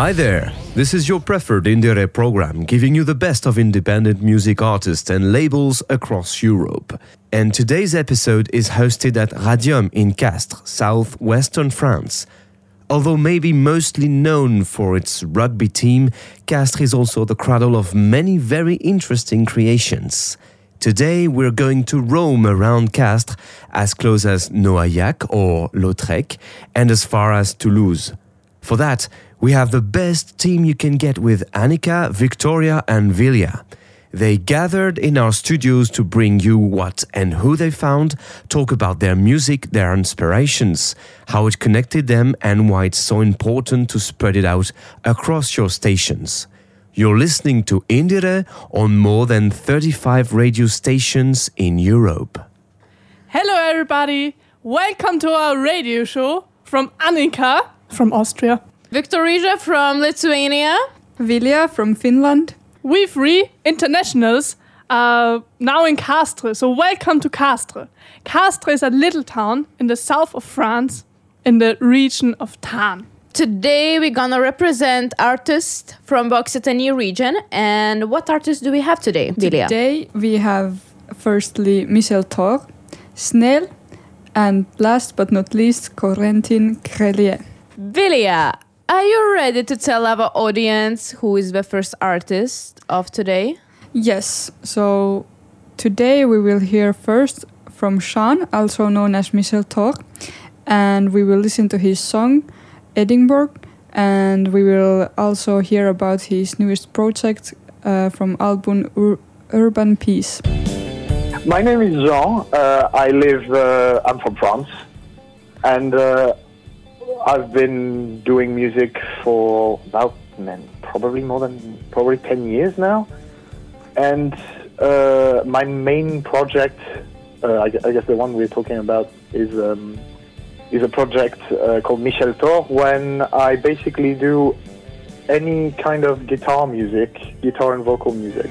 Hi there. This is your preferred Indiere program, giving you the best of independent music artists and labels across Europe. And today's episode is hosted at Radium in Castres, southwestern France. Although maybe mostly known for its rugby team, Castres is also the cradle of many very interesting creations. Today we're going to roam around Castres as close as Noailhac or Lautrec and as far as Toulouse. For that, we have the best team you can get with Annika, Victoria, and Vilja. They gathered in our studios to bring you what and who they found, talk about their music, their inspirations, how it connected them, and why it's so important to spread it out across your stations. You're listening to Indiere on more than 35 radio stations in Europe. Hello, everybody. Welcome to our radio show from Annika from Austria. Victoria from Lithuania. Vilja from Finland. We three internationals are now in Castres, so welcome to Castres. Castres is a little town in the south of France in the region of Tarn. Today we're gonna represent artists from Occitanie region. And what artists do we have today, Vilja? Today we have firstly Michel Thor, Snell, and last but not least Corentin Crelier. Vilja, are you ready to tell our audience who is the first artist of today? Yes, so today we will hear first from Sean, also known as Michel Thor, and we will listen to his song Edinburgh, and we will also hear about his newest project uh, from album Ur- Urban Peace. My name is Jean. Uh, I live. Uh, I'm from France, and uh, I've been doing music for about man, probably more than probably ten years now. And uh, my main project, uh, I, I guess the one we're talking about, is um, is a project uh, called Michel Thor. When I basically do any kind of guitar music, guitar and vocal music.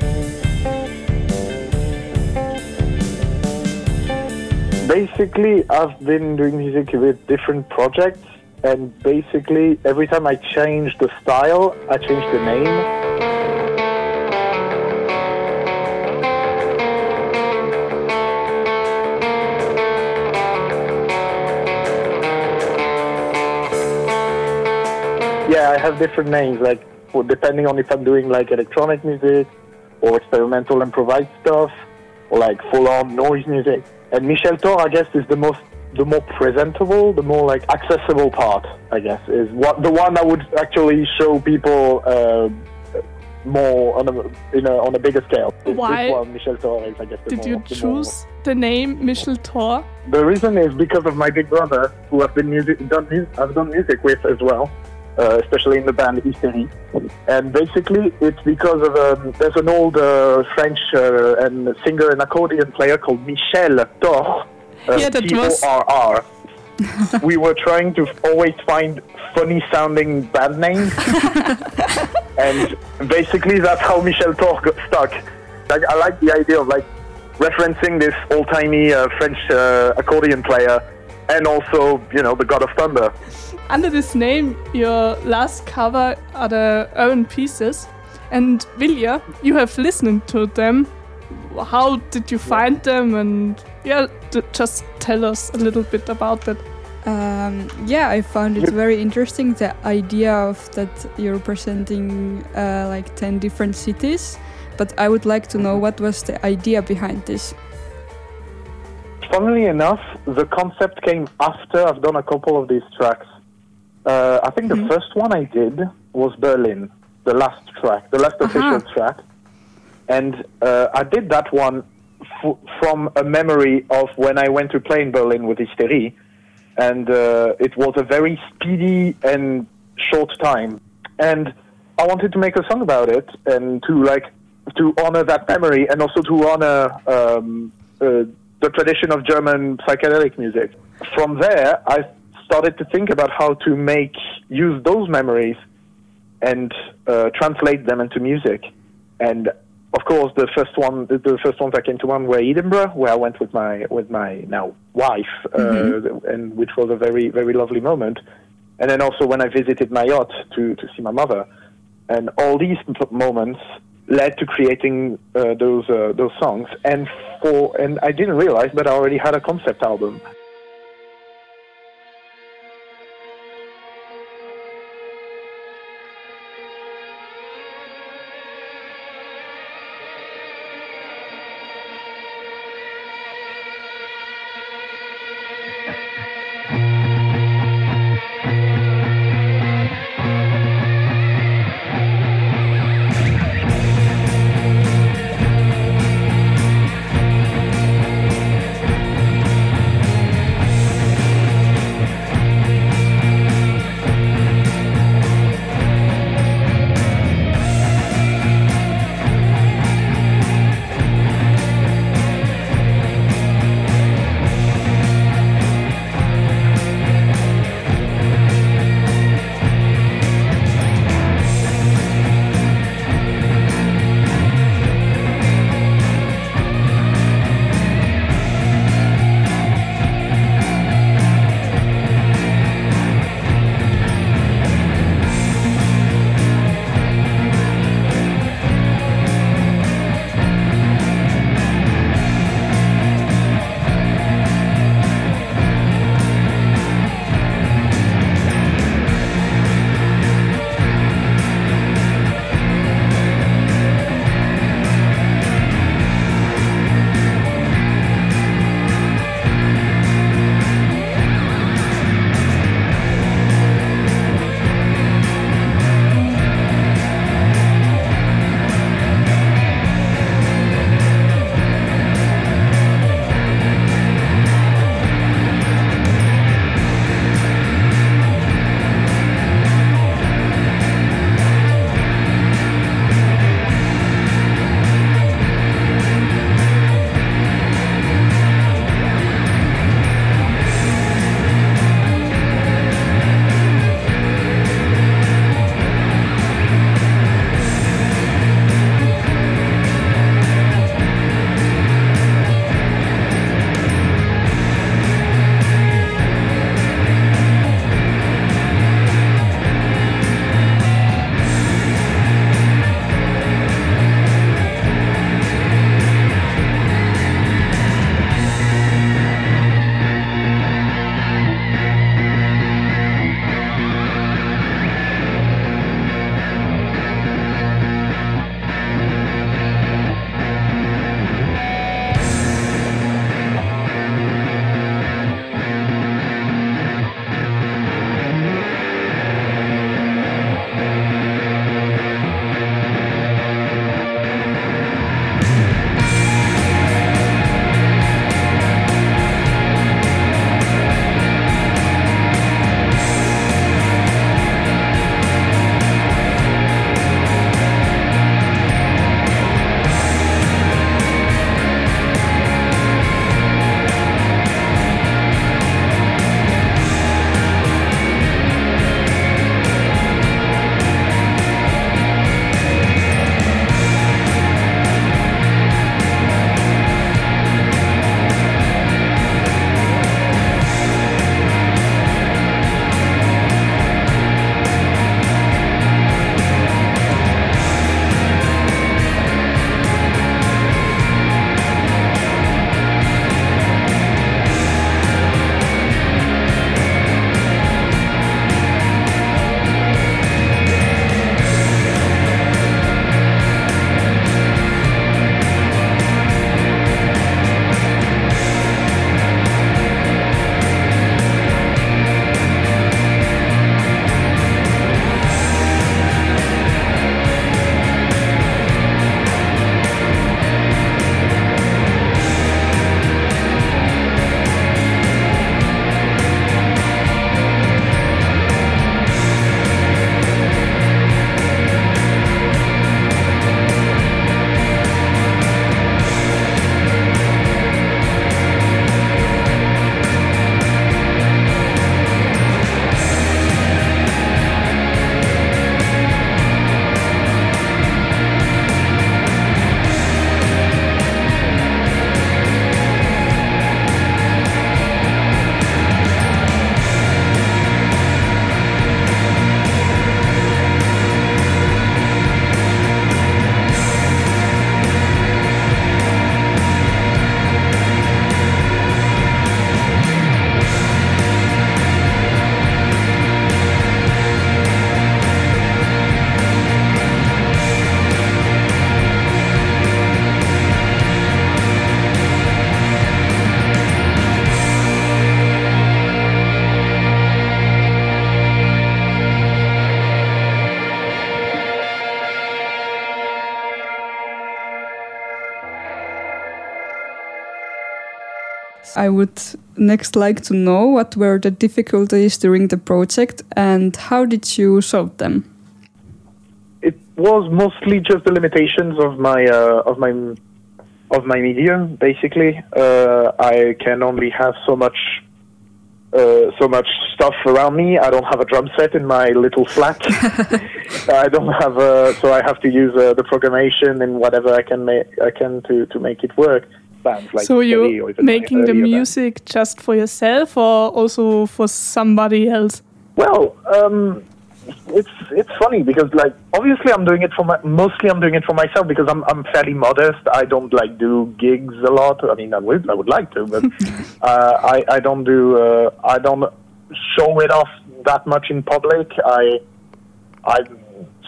basically i've been doing music with different projects and basically every time i change the style i change the name yeah i have different names like depending on if i'm doing like electronic music or experimental improvised stuff or like full-on noise music. And Michel Thor, I guess, is the most, the more presentable, the more like accessible part. I guess is what the one that would actually show people uh, more on a, in a on a bigger scale. Why Michel Thor is, I guess, the Did more, you the choose the name Michel Thor? the reason is because of my big brother, who I've been music, done I've done music with as well, uh, especially in the band Hysterie. And basically, it's because of um, there's an old uh, French uh, and singer and accordion player called Michel Thor. Uh, Yeah, that was- T-O-R-R. we were trying to always find funny sounding band names, and basically that's how Michel Thor got stuck. Like, I like the idea of like referencing this old timey uh, French uh, accordion player, and also you know the God of Thunder. Under this name, your last cover are the Urban Pieces. And Vilja, you have listened to them. How did you find them? And yeah, just tell us a little bit about that. Um, yeah, I found it very interesting the idea of that you're presenting uh, like 10 different cities. But I would like to know what was the idea behind this. Funnily enough, the concept came after I've done a couple of these tracks. Uh, I think the first one I did was Berlin, the last track, the last official track. And uh, I did that one f- from a memory of when I went to play in Berlin with Hysterie. and uh, it was a very speedy and short time. And I wanted to make a song about it and to like to honor that memory and also to honor um, uh, the tradition of German psychedelic music. From there, I started to think about how to make use those memories and uh, translate them into music. And of course, the first one, the, first ones I came to mind were Edinburgh, where I went with my with my now wife, uh, and which was a very very lovely moment. And then also when I visited Mayotte to to see my mother, and all these moments led to creating uh, those uh, those songs. And for and I didn't realize, but I already had a concept album. I would next like to know what were the difficulties during the project and how did you solve them? it was mostly just the limitations of my uh, of my of my media. Basically, uh, I can only have so much uh, so much stuff around me. I don't have a drum set in my little flat. I don't have a, so I have to use uh, the programmation and whatever I can make I can to to make it work. Bands like so you're making the music just for yourself or also for somebody else? Well, um, it's it's funny because like obviously I'm doing it for my mostly I'm doing it for myself because I'm I'm fairly modest. I don't like do gigs a lot. I mean I would I would like to, but uh, I I don't do uh, I don't show it off that much in public. I I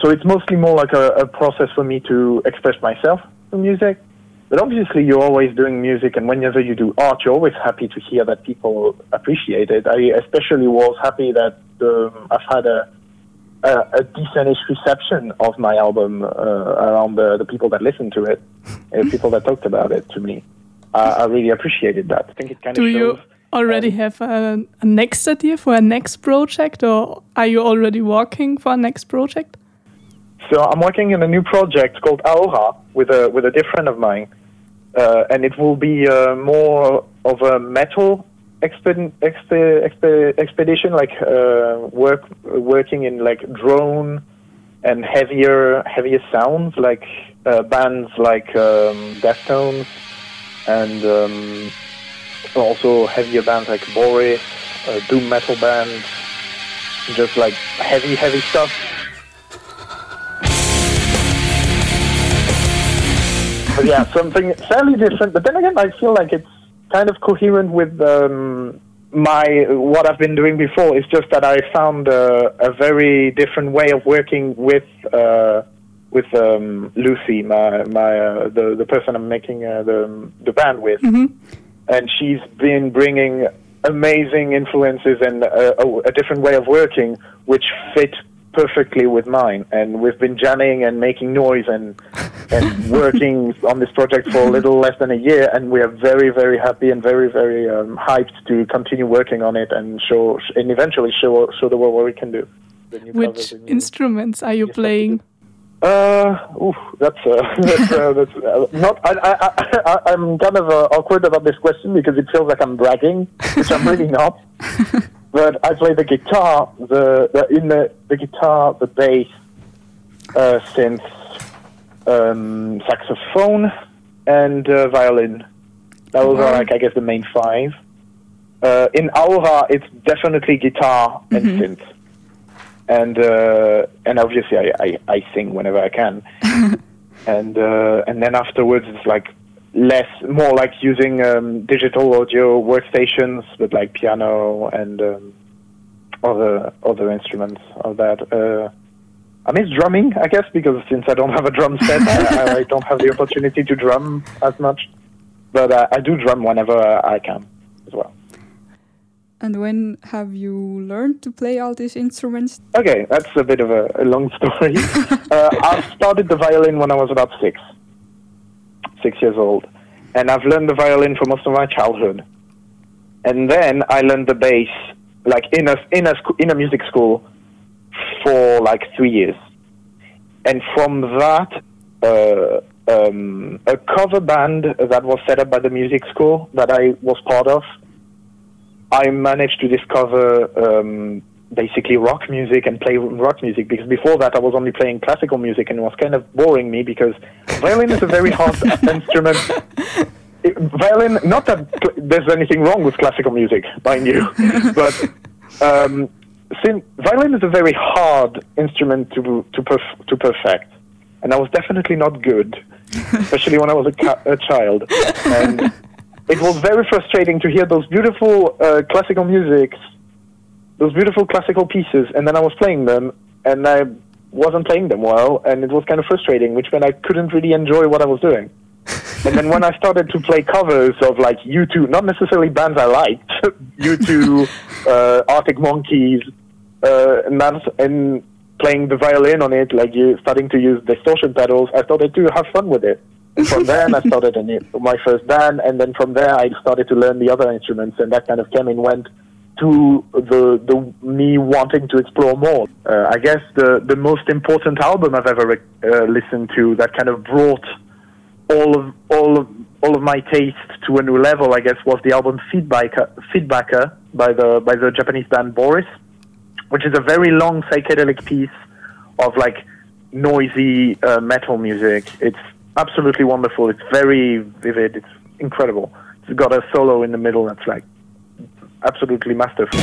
so it's mostly more like a, a process for me to express myself through music. But obviously, you're always doing music, and whenever you do art, you're always happy to hear that people appreciate it. I especially was happy that um, I've had a a, a decentish reception of my album uh, around the, the people that listened to it, uh, people that talked about it to me. Uh, I really appreciated that. I think it kind Do of you shows. already have a, a next idea for a next project or are you already working for a next project? So I'm working in a new project called Aura with a with a dear friend of mine, uh, and it will be uh, more of a metal exped- expe- expe- expedition, like uh, work working in like drone and heavier heavier sounds, like uh, bands like um, Deftones, and um, also heavier bands like Boris, uh, doom metal bands, just like heavy heavy stuff. But yeah, something fairly different. But then again, I feel like it's kind of coherent with um, my what I've been doing before. It's just that I found uh, a very different way of working with uh, with um, Lucy, my my uh, the the person I'm making uh, the the band with, and she's been bringing amazing influences and a, a, a different way of working, which fit perfectly with mine. And we've been jamming and making noise and and working on this project for a little less than a year, and we are very, very happy and very, very um, hyped to continue working on it and show and eventually show show the world what we can do. The covers Which instruments are you playing? Uh, ooh, that's uh, that's, uh, that's uh, not. I, I, I, I- I'm kind of uh, awkward about this question because it feels like I'm bragging, which I'm really not. But I play the guitar, the, the in the the guitar, the bass, uh, synth, um, saxophone, and uh, violin. Those are like I guess the main five. Uh, in Aura, it's definitely guitar and synth and uh, and obviously I, I, I sing whenever I can, and uh, and then afterwards it's like less more like using um, digital audio workstations with like piano and um, other other instruments of that. Uh, I miss drumming, I guess, because since I don't have a drum set, I, I don't have the opportunity to drum as much. But uh, I do drum whenever I can as well. And when have you learned to play all these instruments? Okay, that's a bit of a, a long story. uh, I started the violin when I was about six, six years old, and I've learned the violin for most of my childhood. And then I learned the bass, like in a in a in a music school, for like three years. And from that, uh, um, a cover band that was set up by the music school that I was part of, I managed to discover um, basically rock music and play rock music because before that I was only playing classical music and it was kind of boring me because violin is a very hard instrument. It- violin, not that cl- there's anything wrong with classical music, mind you, but um, sin- violin is a very hard instrument to to perf- to perfect, and I was definitely not good, especially when I was a, ca- a child, and it was very frustrating to hear those beautiful uh, classical musics, those beautiful classical pieces, and then I was playing them, and I wasn't playing them well, and it was kind of frustrating, which meant I couldn't really enjoy what I was doing. and then when I started to play covers of like U2, not necessarily bands I liked, U2, uh, Arctic Monkeys, uh, and, and playing the violin on it, like you starting to use distortion pedals, I started to have fun with it. from then I started a new, my first band, and then from there I started to learn the other instruments, and that kind of came and went to the the me wanting to explore more. Uh, I guess the the most important album I've ever uh, listened to that kind of brought all of all of all of my taste to a new level. I guess was the album Feedbacker, Feedbacker by the by the Japanese band Boris, which is a very long psychedelic piece of like noisy uh, metal music. It's absolutely wonderful. It's very vivid. It's incredible. It's got a solo in the middle that's like absolutely masterful.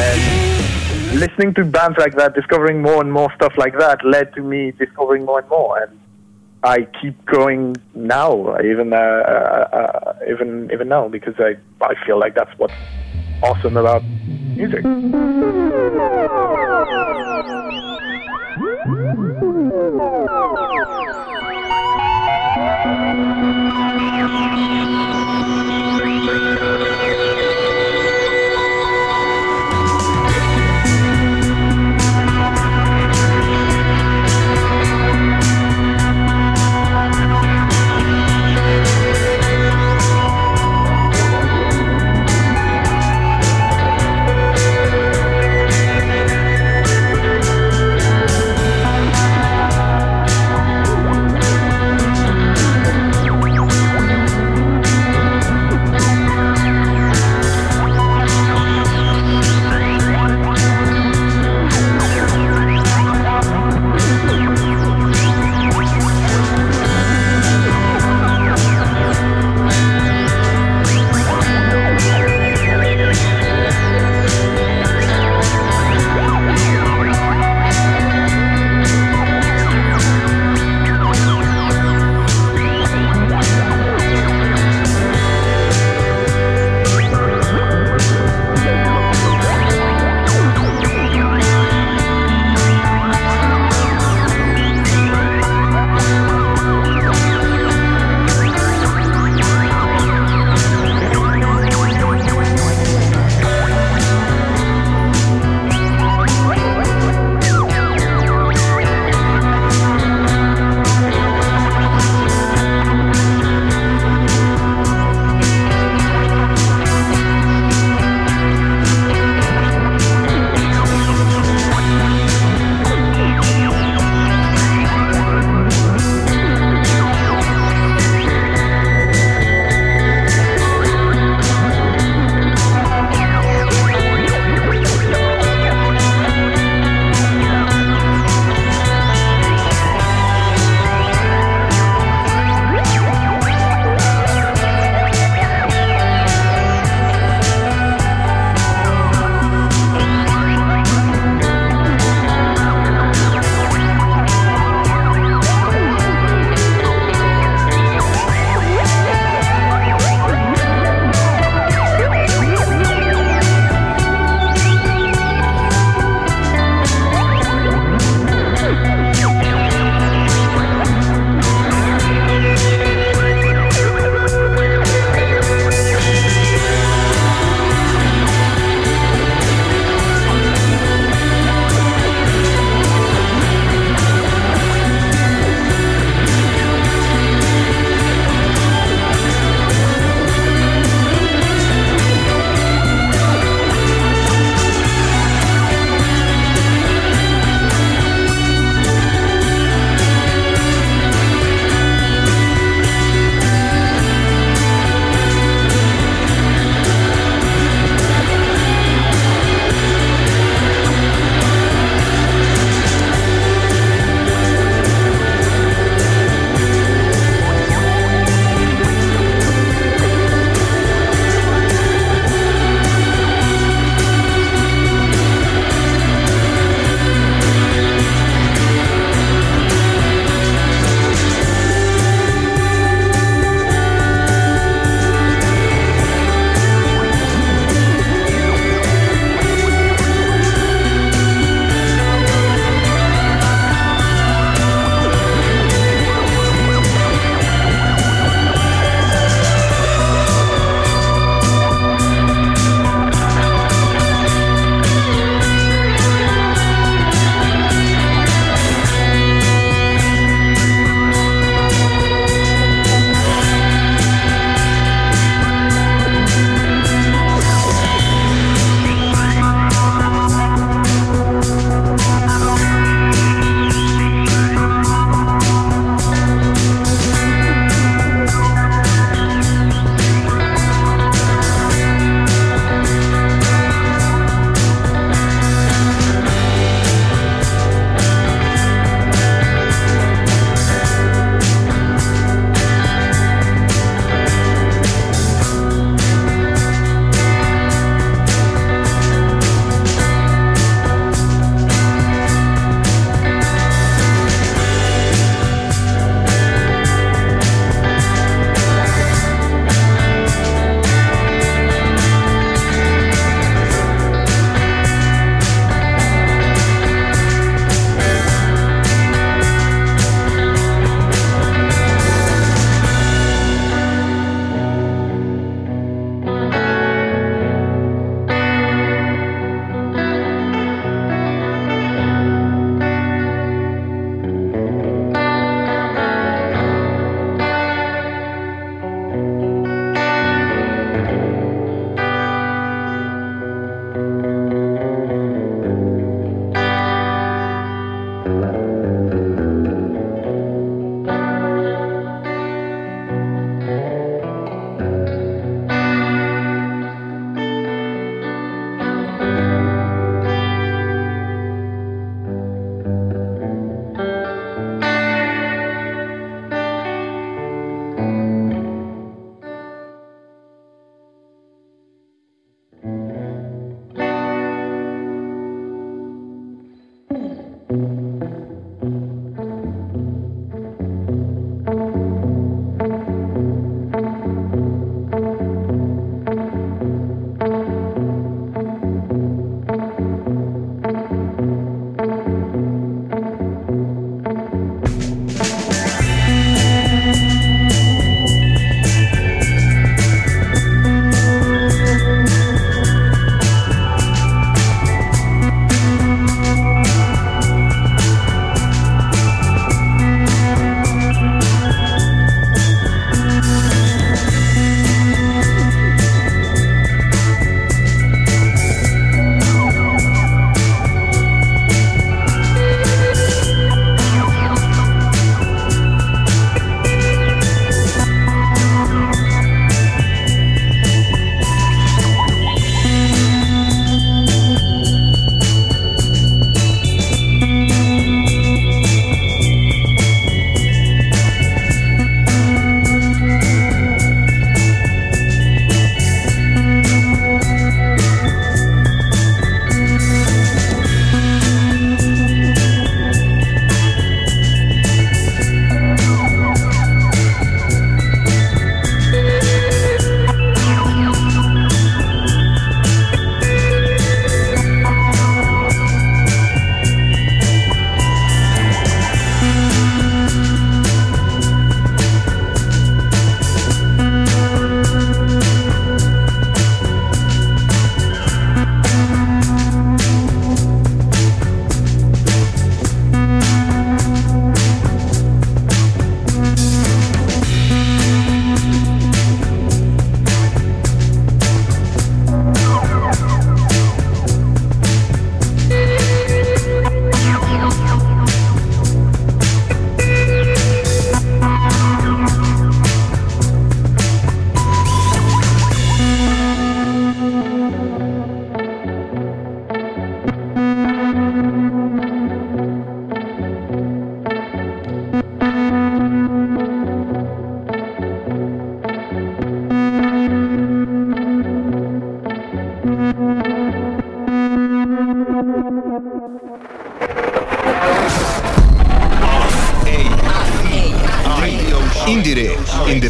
And listening to bands like that, discovering more and more stuff like that, led to me discovering more and more. And I keep going now, even uh, uh, uh, even even now, because I I feel like that's what's awesome about music. Oh, my God.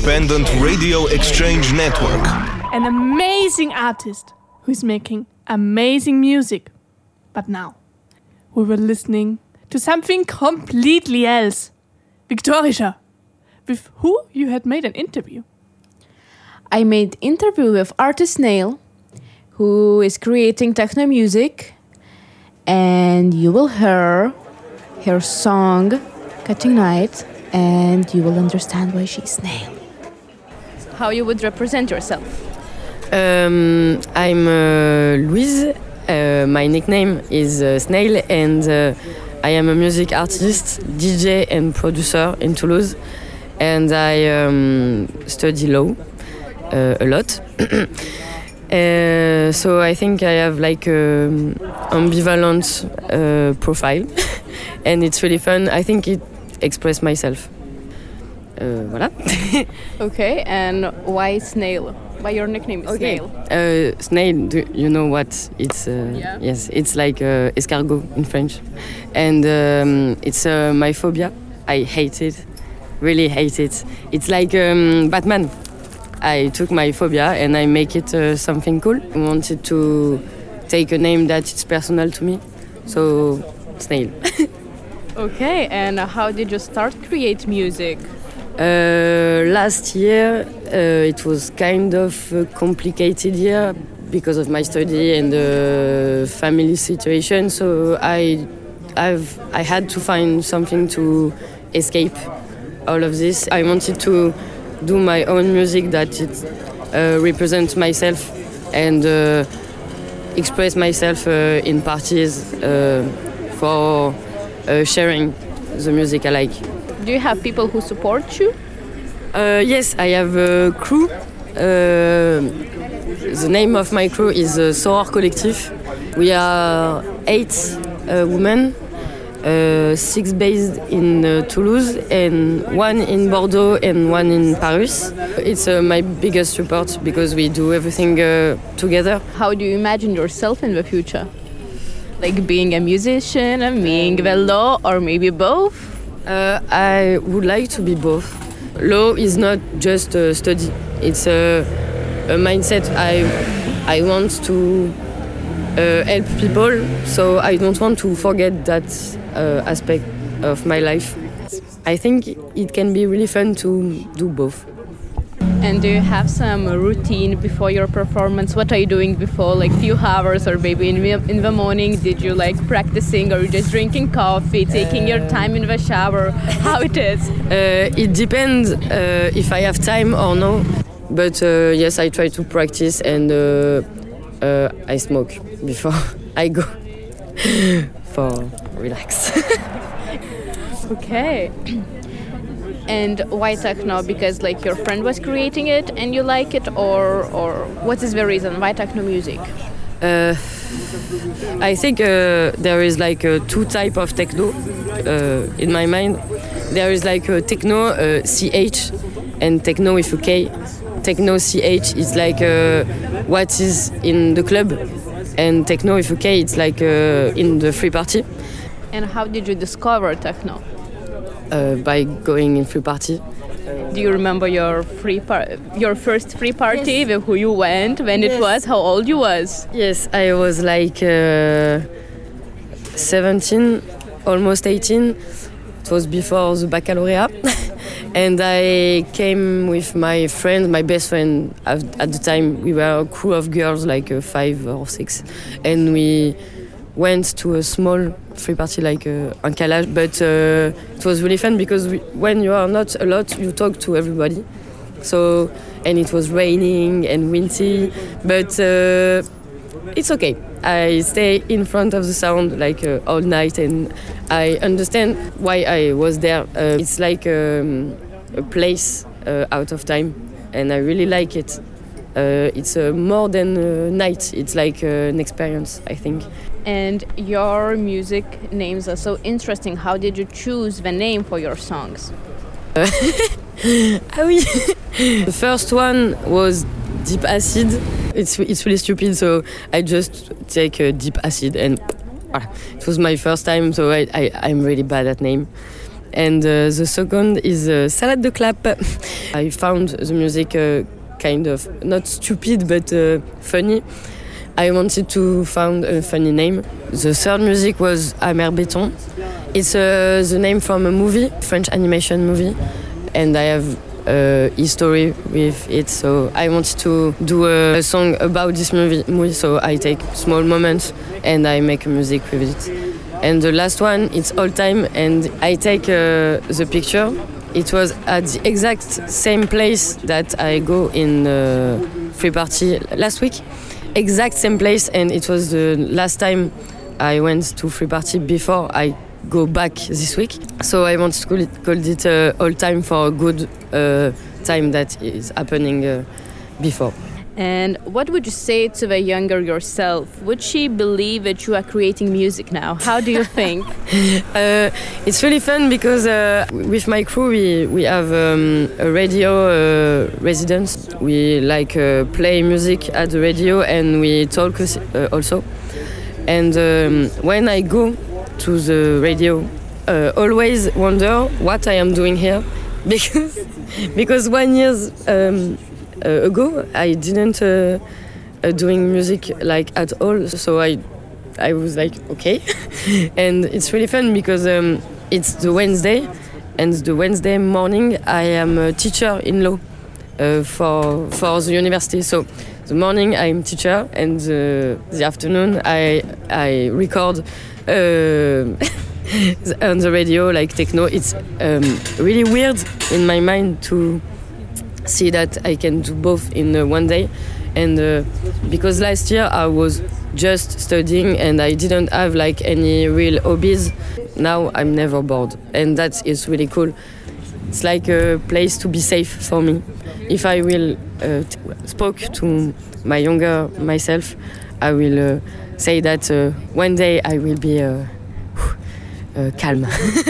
Independent Radio Exchange Network. An amazing artist who's making amazing music. But now, we were listening to something completely else. Victoria, with who you had made an interview. I made interview with artist Snail, who is creating techno music, and you will hear her song "Catching Night," and you will understand why she's Snail. How you would represent yourself? Um, I'm uh, Louise. Uh, my nickname is uh, Snail, and uh, I am a music artist, DJ, and producer in Toulouse. And I um, study law uh, a lot. Uh, so I think I have like an ambivalent uh, profile, and it's really fun. I think it express myself. Uh, voilà. Okay, and why Snail? Why your nickname is Okay. Snail? Uh, snail, do you know what? It's uh, Yeah. yes, it's like uh, escargot in French, and um, it's uh, my phobia. I hate it, really hate it. It's like um, Batman. I took my phobia and I make it uh, something cool. I wanted to take a name that is personal to me, so snail. Okay, and how did you start create music? Uh, last year uh, it was kind of a complicated year because of my study and the family situation. So I, I've, I had to find something to escape all of this. I wanted to do my own music that it uh, represents myself and uh, express myself uh, in parties uh, for sharing the music I like. Do you have people who support you? Uh, yes, I have a crew. Uh, the name of my crew is uh, Soror Collectif. We are eight uh, women, uh, six based in uh, Toulouse, and one in Bordeaux and one in Paris. It's uh, my biggest support because we do everything uh, together. How do you imagine yourself in the future? Like being a musician, being the law, or maybe both? Uh, I would like to be both. Law is not just a study; it's a, a mindset. I I want to uh, help people, so I don't want to forget that uh, aspect of my life. I think it can be really fun to do both. And do you have some routine before your performance? What are you doing before, like few hours or maybe in the, in the morning? Did you like practicing or you just drinking coffee, taking your time in the shower? How it is? Uh, it depends uh, if I have time or no. But uh, yes, I try to practice and uh, uh, I smoke before I go for relax. Okay. And why techno? Because like your friend was creating it and you like it, or or what is the reason? Why techno music? Uh, I think uh, there is like uh, two type of techno uh, in my mind. There is like uh, techno uh, CH and techno with a K. Techno CH is like uh, what is in the club, and techno with a K it's like uh, in the free party And how did you discover techno? Uh, by going in free party. Do you remember your free par- your first free party with who you went when it was? How old you was? Yes, I was like uh, 17, almost 18. It was before the baccalaureate. and I came with my friend, my best friend at, at the time. We were a crew of girls, like uh, five or six. And we went to a small free party like uh. But uh, it was really fun because we, when you are not a lot, you talk to everybody. So, and it was raining and windy. But uh, it's okay. I stay in front of the sound like uh, all night, and I understand why I was there. Uh, it's like um, a place uh, out of time, and I really like it. Uh, it's more than a night. It's like an experience, I think. And your music names are so interesting. How did you choose the name for your songs? Ah oui. the first one was Deep Acid. It's it's really stupid, so I just take a Deep Acid and it was my first time, so I, I I'm really bad at name. and uh, the second is uh, de Clap. I found the music uh, kind of not stupid but uh, funny. I wanted to find a funny name. The third music was Amer Béton. It's uh, the name from a movie, French animation movie, and I have a history with it. So I wanted to do a, a song about this movie, movie. So I take small moments and I make a music with it. And the last one, it's all time, and I take uh, the picture. It was at the exact same place that I go in uh, free party last week. Exact same place, and it was the last time I went to free party before I go back this week. So I want to call it, call it uh, all time for a good uh, time that is happening uh, before. And what would you say to the younger yourself? Would she believe that you are creating music now? How do you think? uh, it's really fun because uh, with my crew we, we have um, a radio uh, residence. We like uh, play music at the radio and we talk uh, also. And um, when I go to the radio, uh, always wonder what I am doing here because because one years. Um, ago. I didn't uh, uh, doing music like at all, so I I was like okay, and it's really fun because um, it's the Wednesday, and the Wednesday morning I am a teacher in law uh, for for the university. So the morning I'm teacher, and the, the afternoon I I record. Uh, on the radio like techno it's um, really weird in my mind to see that I can do both in uh, one day. And uh, because last year I was just studying and I didn't have like any real hobbies, now I'm never bored, and that is really cool. It's like a place to be safe for me. If I will uh, spoke to my younger myself, I will uh, say that uh, one day I will be. Uh, calm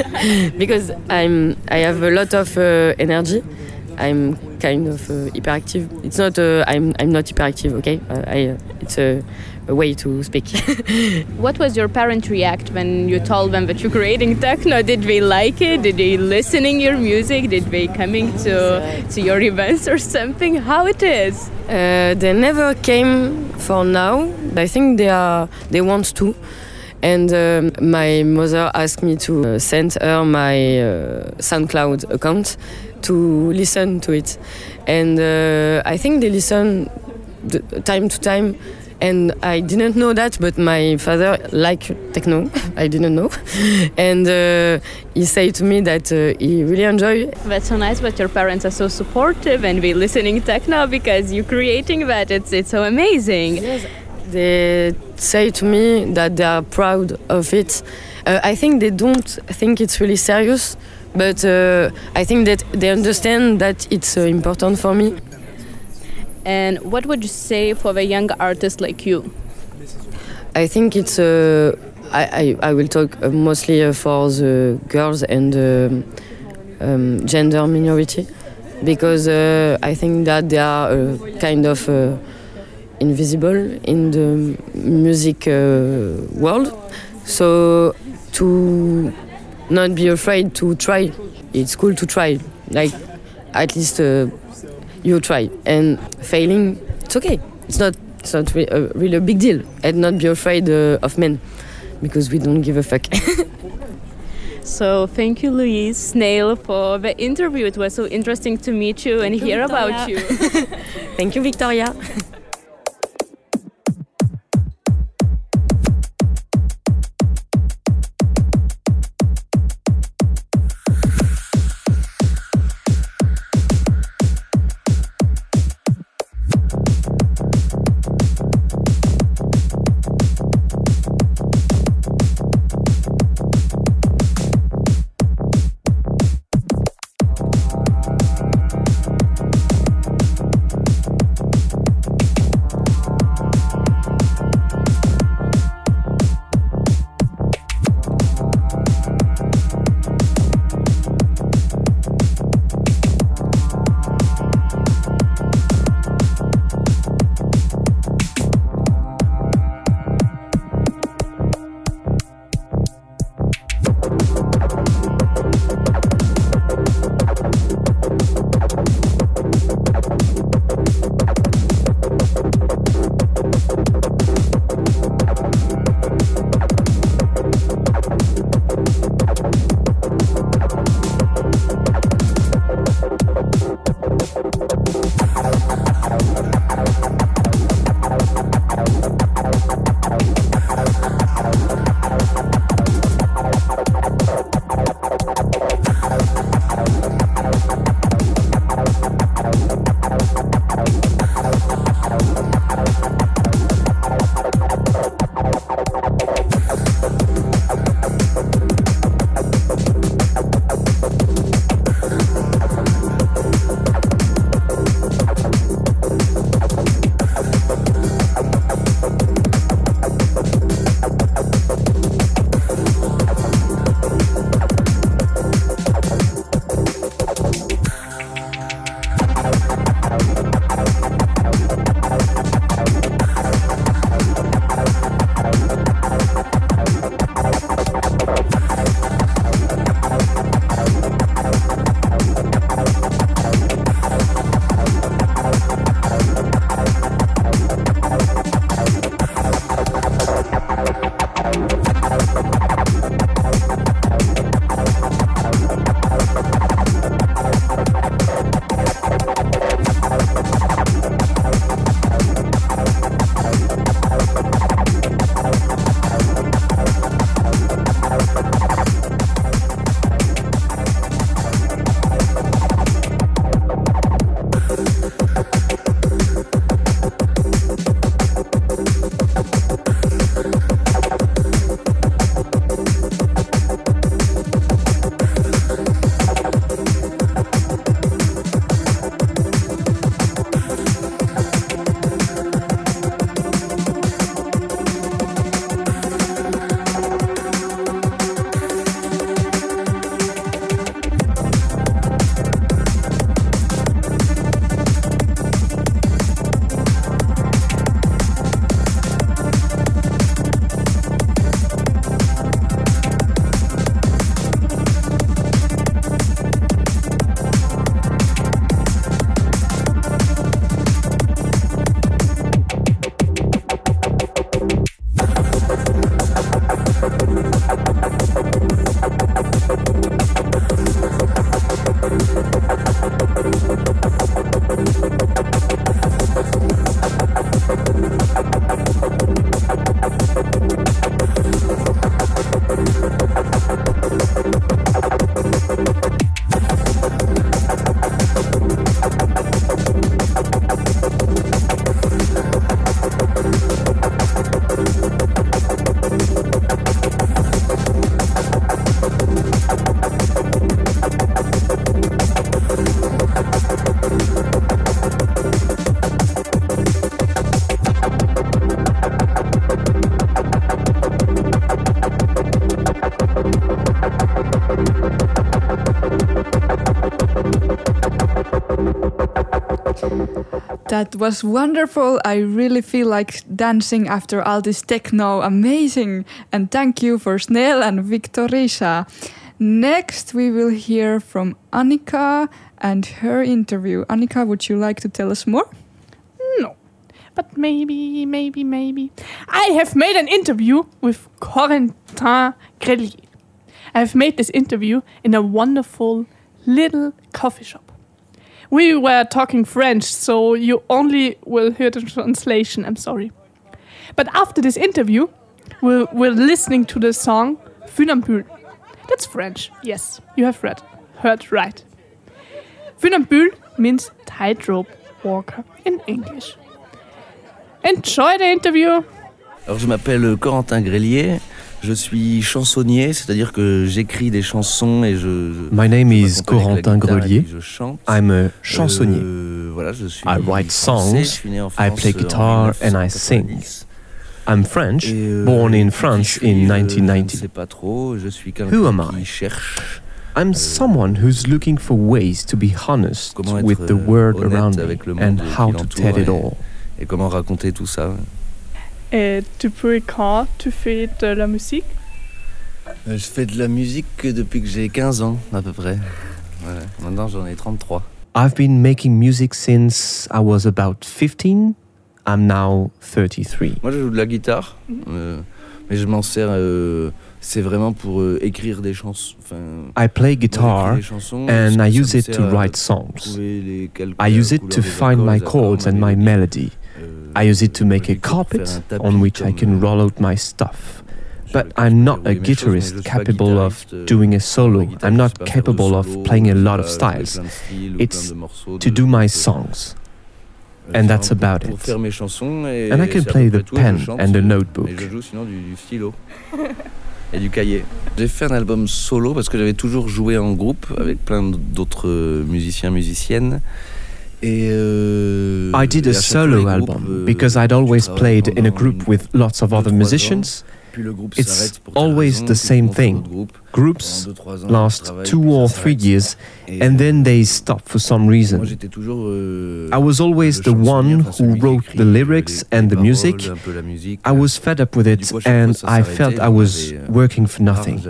because I'm I have a lot of energy I'm kind of uh, hyperactive. It's not uh, I'm I'm not hyperactive. Okay, uh, I uh, it's a, a, way to speak. what was your parent react when you told them that you're creating techno? Did they like it? Did they listening your music? Did they coming to to your events or something? How it is? Uh, they never came for now. I think they are they want to. And um, my mother asked me to uh, send her my SoundCloud account to listen to it. And uh, I think they listen time to time. And I didn't know that, but my father liked techno. I didn't know, and uh, he said to me that uh, he really enjoyed. That's so nice But your parents are so supportive and be listening techno because you're creating that. It's it's so amazing. Yes. They say to me that they are proud of it. Uh, I think they don't think it's really serious but uh, I think that they understand that it's uh, important for me. And what would you say for a young artist like you? I think it's. Uh, I, I, I will talk uh, mostly uh, for the girls and um, um, gender minority because uh, I think that they are kind of invisible in the music world. So to not be afraid to try. It's cool to try. Like at least uh, you try and failing, it's okay. It's not it's not re- uh, really a big deal. And not be afraid uh, of men because we don't give a fuck. So thank you, Louise Snail, for the interview. It was so interesting to meet you and hear Victoria. about you. thank you, Victoria. That was wonderful. I really feel like dancing after all this techno. Amazing. And thank you for Snail and Victorisa. Next, we will hear from Annika and her interview. Annika, would you like to tell us more? No. But maybe, maybe, maybe. I have made an interview with Corentin Grelier. I have made this interview in a wonderful little coffee shop. We were talking French, so you only will hear the translation. I'm sorry. But after this interview, we're, we're listening to the song Funambule. That's French. Yes, you have read, heard right. Funambule means tightrope walker in English. Enjoy the interview. Alors je m'appelle Corentin Grelier, je suis chansonnier, c'est-à-dire que j'écris des chansons et je... je My name je is Corentin Grelier. Je chante. I'm a chansonnier. Euh, voilà, je suis I write français, je songs, en I France, play euh, en guitar and I sing. 1990. I'm French, euh, born in France je suis, in euh, Je ne 1990. sais pas trop, je suis Who am I? cherche I'm someone who's looking for ways to be honest with the euh, world honnête around me and how to tell it all. et comment raconter tout ça. Et depuis quand tu fais de la musique? Euh, Je fais de la musique depuis que j'ai 15 ans à peu près. Voilà. Maintenant j'en ai 33. I've been making music since I was about 15. I'm now 33. Moi, je joue de la guitare, euh, mais je m'en sers. euh, c'est vraiment pour euh, écrire des chansons. Enfin, I play guitar chansons, and I use it to write songs. I use it to find accords, my chords and my mélodies. melody. I use it to make a carpet on which I can roll out my stuff. But I'm not a guitarist capable of doing a solo. I'm not capable of playing a lot of styles. It's To do my songs. and that's about it. And I can play the pen and the notebook. Et du, cahier. J'ai fait un album solo parce que j'avais toujours joué en groupe avec plein d'autres musiciens, musiciennes. Euh, I did a à chaque fois, solo album euh, because I'd always played in a group with lots of other musicians. puis le groupe It's s'arrête pour telle always the same on fait un thing. Groups Pendant deux, trois ans, tu last two or three years and euh, then they stop for some reason. euh, I was always the one who wrote the euh, lyrics and the music. un peu la musique. I was fed up with it coup, à chaque and I felt I was euh, working for ah, nothing.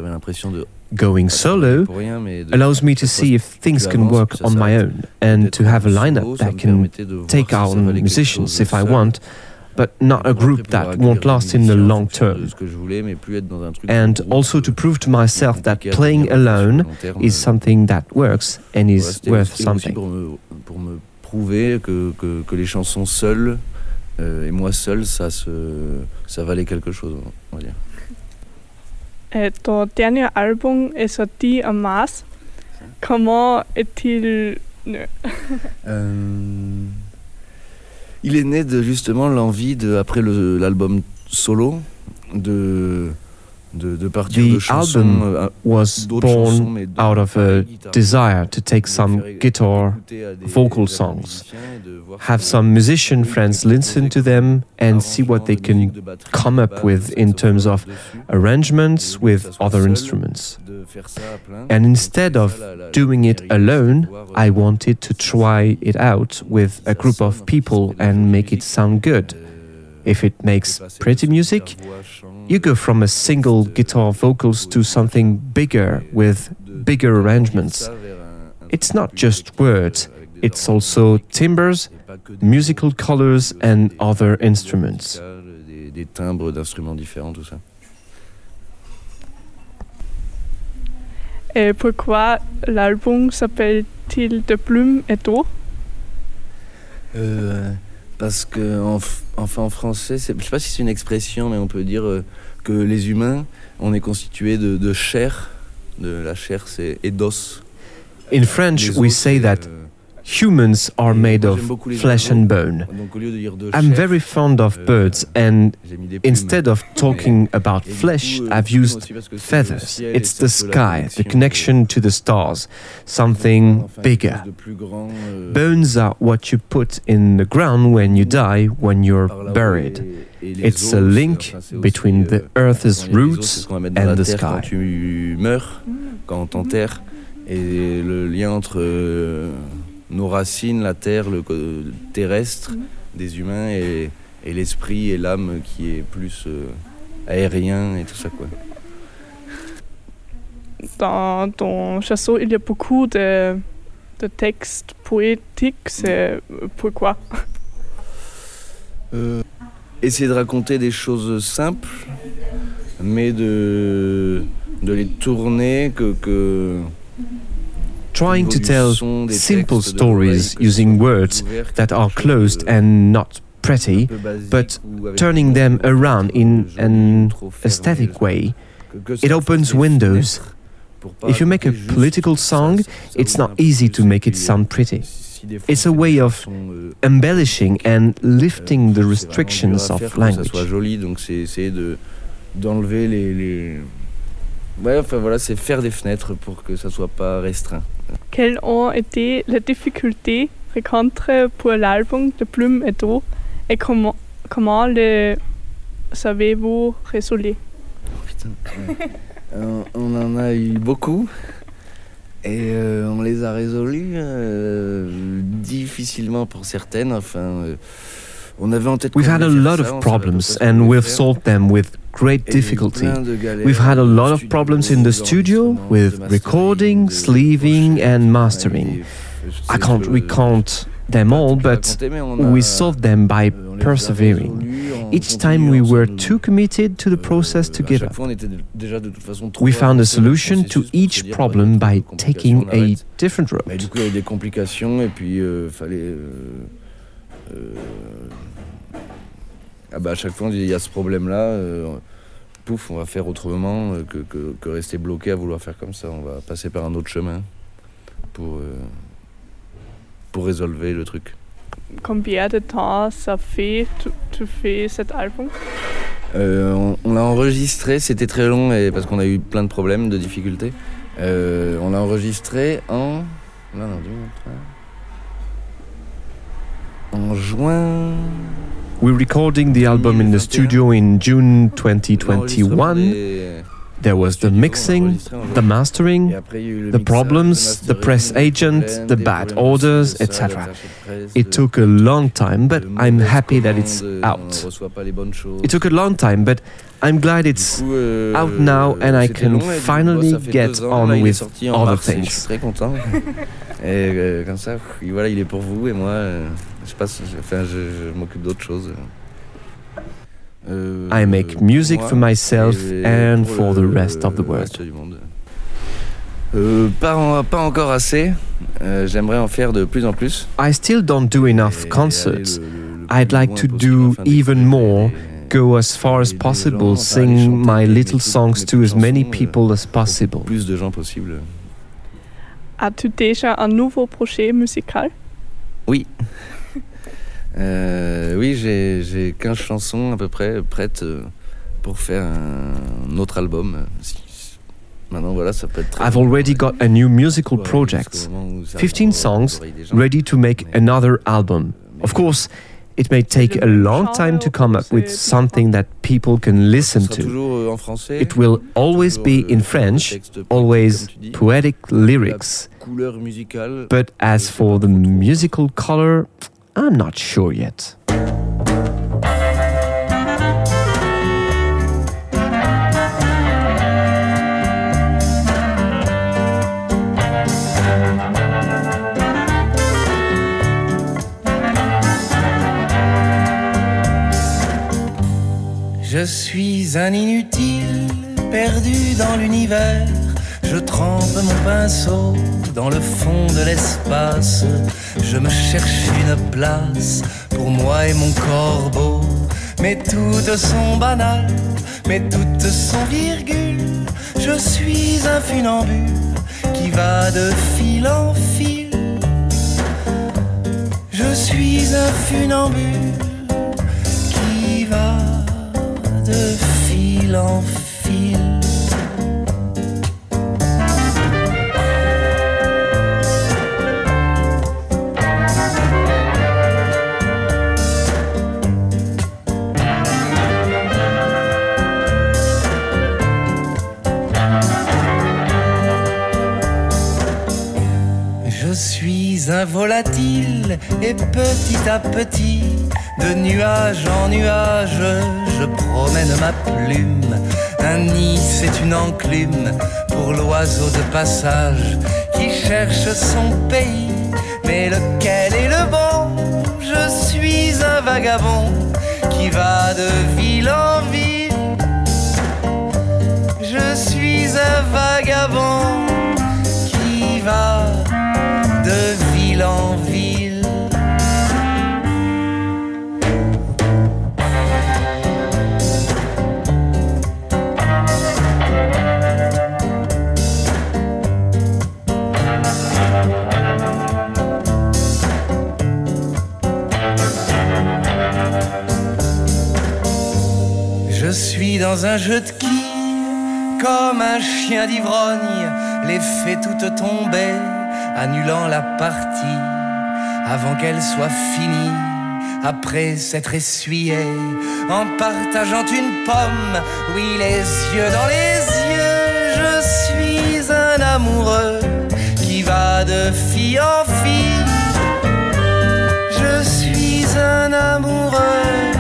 J'avais l'impression de Going pas travailler solo pour rien, mais de- allows me to chaque fois see if things tu can avances, work puis ça on my s'arrête. own and d'être to have a solo, lineup ça that me can permettait de voir take si ça on valait quelque musicians chose if I seul. want, but not a Après, group pouvoir that accueillir won't des last in the musiciens en long fonction de term. ce que je voulais, mais plus être dans un truc And de groupe, also to euh, prove to plus myself that compliqué à playing tenir sur le alone long terme. is something that works and Voilà, is c'était worth c'était aussi something. pour me, pour me prouver que, que, que les chansons seules euh, et moi seul, ça, se, ça valait quelque chose, on va dire. Ton dernier album est sorti en mars. Comment est-il Euh, il est né de justement l'envie après l'album solo de de, de partir de The chansons album euh, was born out of a desire to take some guitar écouter à des- vocal songs, musiciens et de voir have some musician friends listen to them and see what they arrangements de musique, can come up with in terms of arrangements with other instruments. de faire ça à plein. And instead of doing it première idée, c'est de alone, I euh, wanted to try it out with a group of people and make it sound good. If it makes pretty music, you go from a single guitar vocals to something bigger with de- de bigger arrangements. ça vers un- un It's not just words, it's also électriques, timbers, et pas que des musical colors, and other instruments. Des, des timbres d'instruments différents, tout ça. Et pourquoi l'album s'appelle-t-il De plume et d'eau Euh, parce que, en, enfin en français, je sais pas si c'est une expression, mais on peut dire euh, que les humains, on est constitués de, de chair. De la chair, c'est et d'os. In French, we say that euh, humans are made of j'aime beaucoup les flesh and bone. Donc au lieu de dire de I'm very fond of euh, birds, and j'ai mis des plumes. instead of talking about flesh, euh, I've used aussi parce que c'est le feathers. It's the c'est un peu la sky, the connection to the stars, something bigger. chose de plus grand, euh, Bones are what you put in the ground when you die, when you're buried. et- et les It's a link enfin, c'est aussi, between the euh, Earth's Quand il y a des os, c'est roots ce qu'on va mettre dans and the sky. tu quand on t'enterre, et le lien entre euh, nos racines, la terre, le terrestre des humains et, et l'esprit et l'âme qui est plus euh, aérien et tout ça quoi. Dans ton chanson, il y a beaucoup de, de textes poétiques. C'est pourquoi? Euh, essayer de raconter des choses simples, mais de, de les tourner que, que Trying to tell simple stories using words that are closed and not pretty, un peu basique but turning them around in an aesthetic way. It opens windows. fenêtres pour pas If you make a political song, it's not easy to make it sound euh, pretty. si des fois It's a way of euh, embellishing and euh, lifting the restrictions of faire pour que ça language. soit joli, donc c'est essayer de d'enlever les, les... Ouais, enfin voilà, c'est faire des fenêtres pour que ça soit pas restreint. Quelles ont été les difficultés rencontrées pour l'album de Plume et d'eau et comment, comment les savez-vous résoudre ouais. Euh, on en a eu beaucoup et euh, on les a résolus euh, difficilement pour certaines. Enfin, euh, on avait en tête. We've had a lot of on savait à peu problems près ce qu'on and we've solved them with great Et il y a eu difficulty. plein de galères We've had a lot of problems in the studio with recording, sleeving and On a eu mastering. des- je sais I can't recount them all, but raconter, mais on a- we solved them by euh, on les a persevering. Each time we were too committed to the euh, process to Euh, give up. fois, on était déjà de toute façon trop We found a avancé dans le solution to each problem bah, il y a by taking a different Mais ah bah à chaque fois, on dit il y a ce problème-là. euh, pouf, on va faire autrement euh, que, que, que rester bloqué à vouloir faire comme ça. On va passer par un autre chemin pour, euh, pour résolver le truc. Combien de temps ça fait tu, tu fais cet album? Euh, on on l'a enregistré, c'était très long et parce qu'on a eu plein de problèmes, de difficultés. Euh, on l'a enregistré en. Non, dis-moi, En juin. We're recording the album in the studio in June 2021. There was the mixing, the mastering, Et après, il y a eu le the problems, the press agent, the bad orders, ci, de ça, etc. les attachés de presse, It took a long time, but I'm happy that it's out. reçoit pas les bonnes choses. It took a long time, but I'm glad it's out now and I can long, et du coup, finally get on là, il est with other mars et Je suis things. et comme ça, voilà, il est pour vous et moi, euh, je passe, je, enfin, je, je m'occupe d'autres choses. Euh, I make music moi for myself et and pour for the le- rest of the world. reste du monde. Euh, pas, en- pas encore assez. Euh, J'aimerais en faire de plus en plus. I still don't do enough Et concerts. I'd plus like to do even more, go as far as possible, sing my little songs to as many euh, people as possible. Plus de gens possible. As-tu déjà un nouveau projet musical? Oui. Euh, oui, j'ai j'ai 15 chansons à peu près prêtes euh, pour faire un autre album. Maintenant, voilà, ça peut être très I've already got a new musical project, jusqu'au moment où ça 15 arrive aux songs ready to make another album. Of course, it may take a long time to come up with something that people can listen sera to. toujours euh, en français. It will always toujours be in French, always poetic lyrics. But as for the musical color, I'm not sure yet. Je suis un inutile, perdu dans l'univers. Je trempe mon pinceau dans le fond de l'espace. Je me cherche une place pour moi et mon corbeau. Mais toutes sont banales, mais toutes sont virgules. Je suis un funambule qui va de fil en fil. Je suis un funambule qui va de fil en fil. Suis un volatile et petit à petit, de nuage en nuage, je promène ma plume. Un nid, c'est une enclume pour l'oiseau de passage qui cherche son pays. Mais lequel est le bon? Je suis un vagabond qui va de ville en ville. Je suis un vagabond qui va dans un jeu de quilles, comme un chien d'ivrogne, les fait toutes tomber, annulant la partie avant qu'elle soit finie. Après s'être essuyé, en partageant une pomme, oui, les yeux dans les yeux, je suis un amoureux qui va de fille en fille. Je suis un amoureux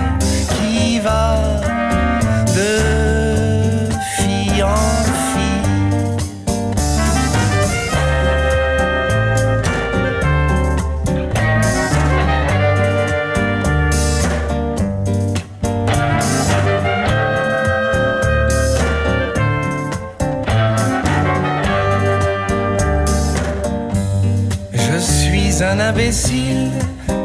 suis un imbécile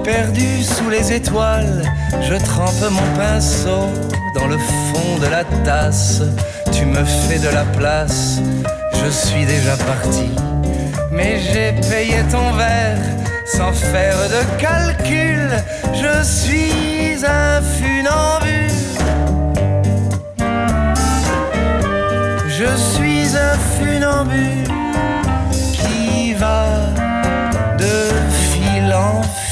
perdu sous les étoiles. Je trempe mon pinceau dans le fond de la tasse. Tu me fais de la place, je suis déjà parti. Mais j'ai payé ton verre sans faire de calcul. Je suis un funambule. Je suis un funambule qui va don't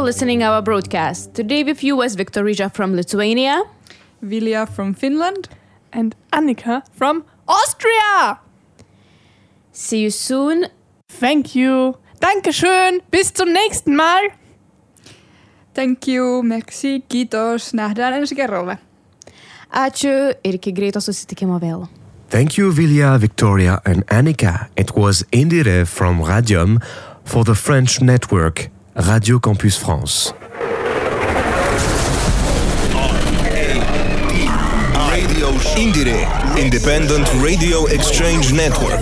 for listening our broadcast. Today with you was Victorija from Lithuania. Vilja from Finland. And Annika from Austria. See you soon. Thank you. Dankeschön. Bis zum nächsten Mal. Thank you, merci, kiitos. Nähdään ensi kerralla. Ačiū ir iki greito susitikimo vėl. Thank you, Vilja, Victoria, and Annika. It was Indiere from Radium for the French network Radio Campus France. Indire, Independent Radio Exchange Network.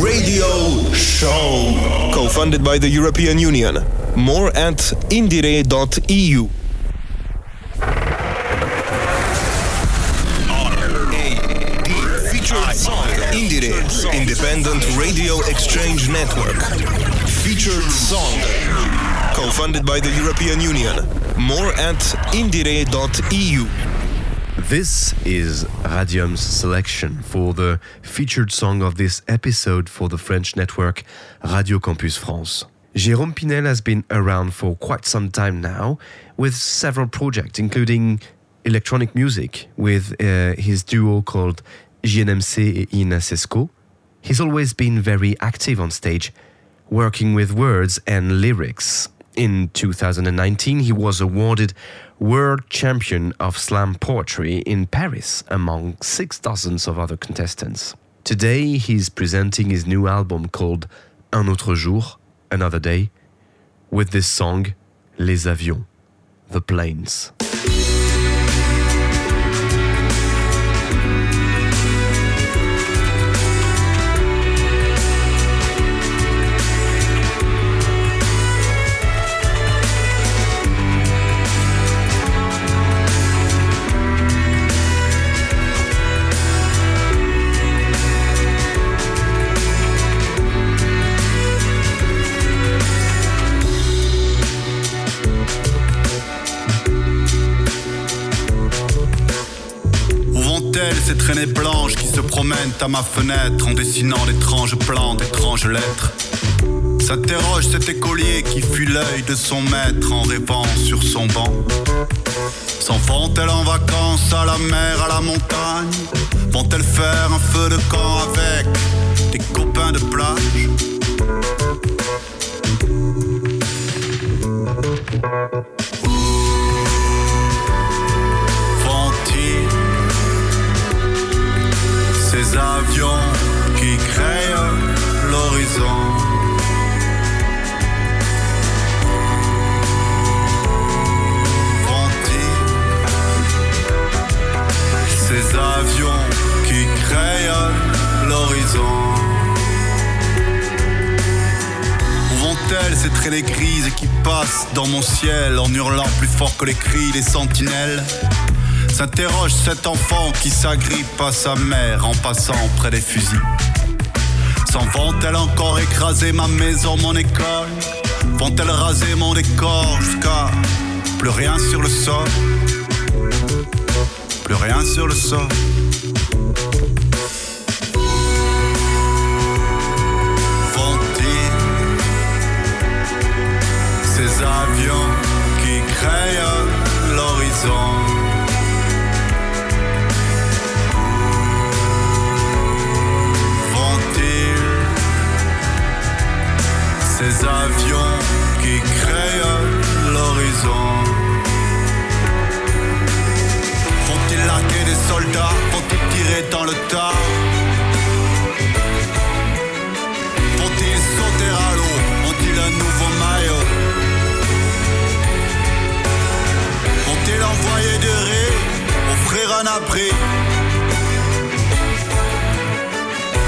Radio Show. Co-funded by the European Union. More at indire.eu. Indire, Independent Radio Exchange Network. Featured song. Co-funded by the European Union. More at indiere.eu. This is Radium's selection for the featured song of this episode for the French network Radio Campus France. Jérôme Pinel has been around for quite some time now with several projects, including electronic music with uh, his duo called JNMC et. He's always been very active on stage, working with words and lyrics. In 2019, he was awarded World Champion of Slam Poetry in Paris among six dozens of other contestants. Today, he's presenting his new album called Un autre jour, Another Day, with this song, Les Avions, The Planes. Ces traînées blanches qui se promènent à ma fenêtre en dessinant d'étranges plans, d'étranges lettres. S'interroge cet écolier qui fuit l'œil de son maître en rêvant sur son banc. S'en vont-elles en vacances à la mer, à la montagne? Vont-elles faire un feu de camp avec des copains de plage? Avions qui créent l'horizon ces avions qui créent l'horizon. Vont-elles ces traînées grises qui passent dans mon ciel en hurlant plus fort que les cris des sentinelles? S'interroge cet enfant qui s'agrippe à sa mère en passant près des fusils. S'en vont-elles encore écraser ma maison, mon école? Vont-elles raser mon décor jusqu'à plus rien sur le sol? Plus rien sur le sol. Vont-ils? Ces avions qui créent l'horizon? Ces avions qui créent l'horizon? Vont-ils larguer des soldats? Vont-ils tirer dans le tas? Vont-ils sauter à l'eau? Ont-ils un nouveau maillot? Vont-ils envoyer des raies Offrir un abri?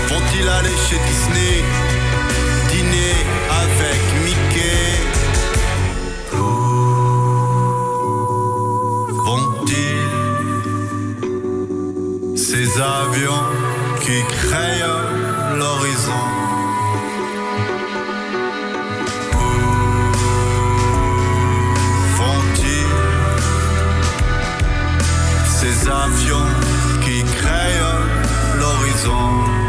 Vont-ils aller chez Disney? Avec Mickey Vont-ils ces avions qui créent l'horizon? Ces avions qui créent l'horizon?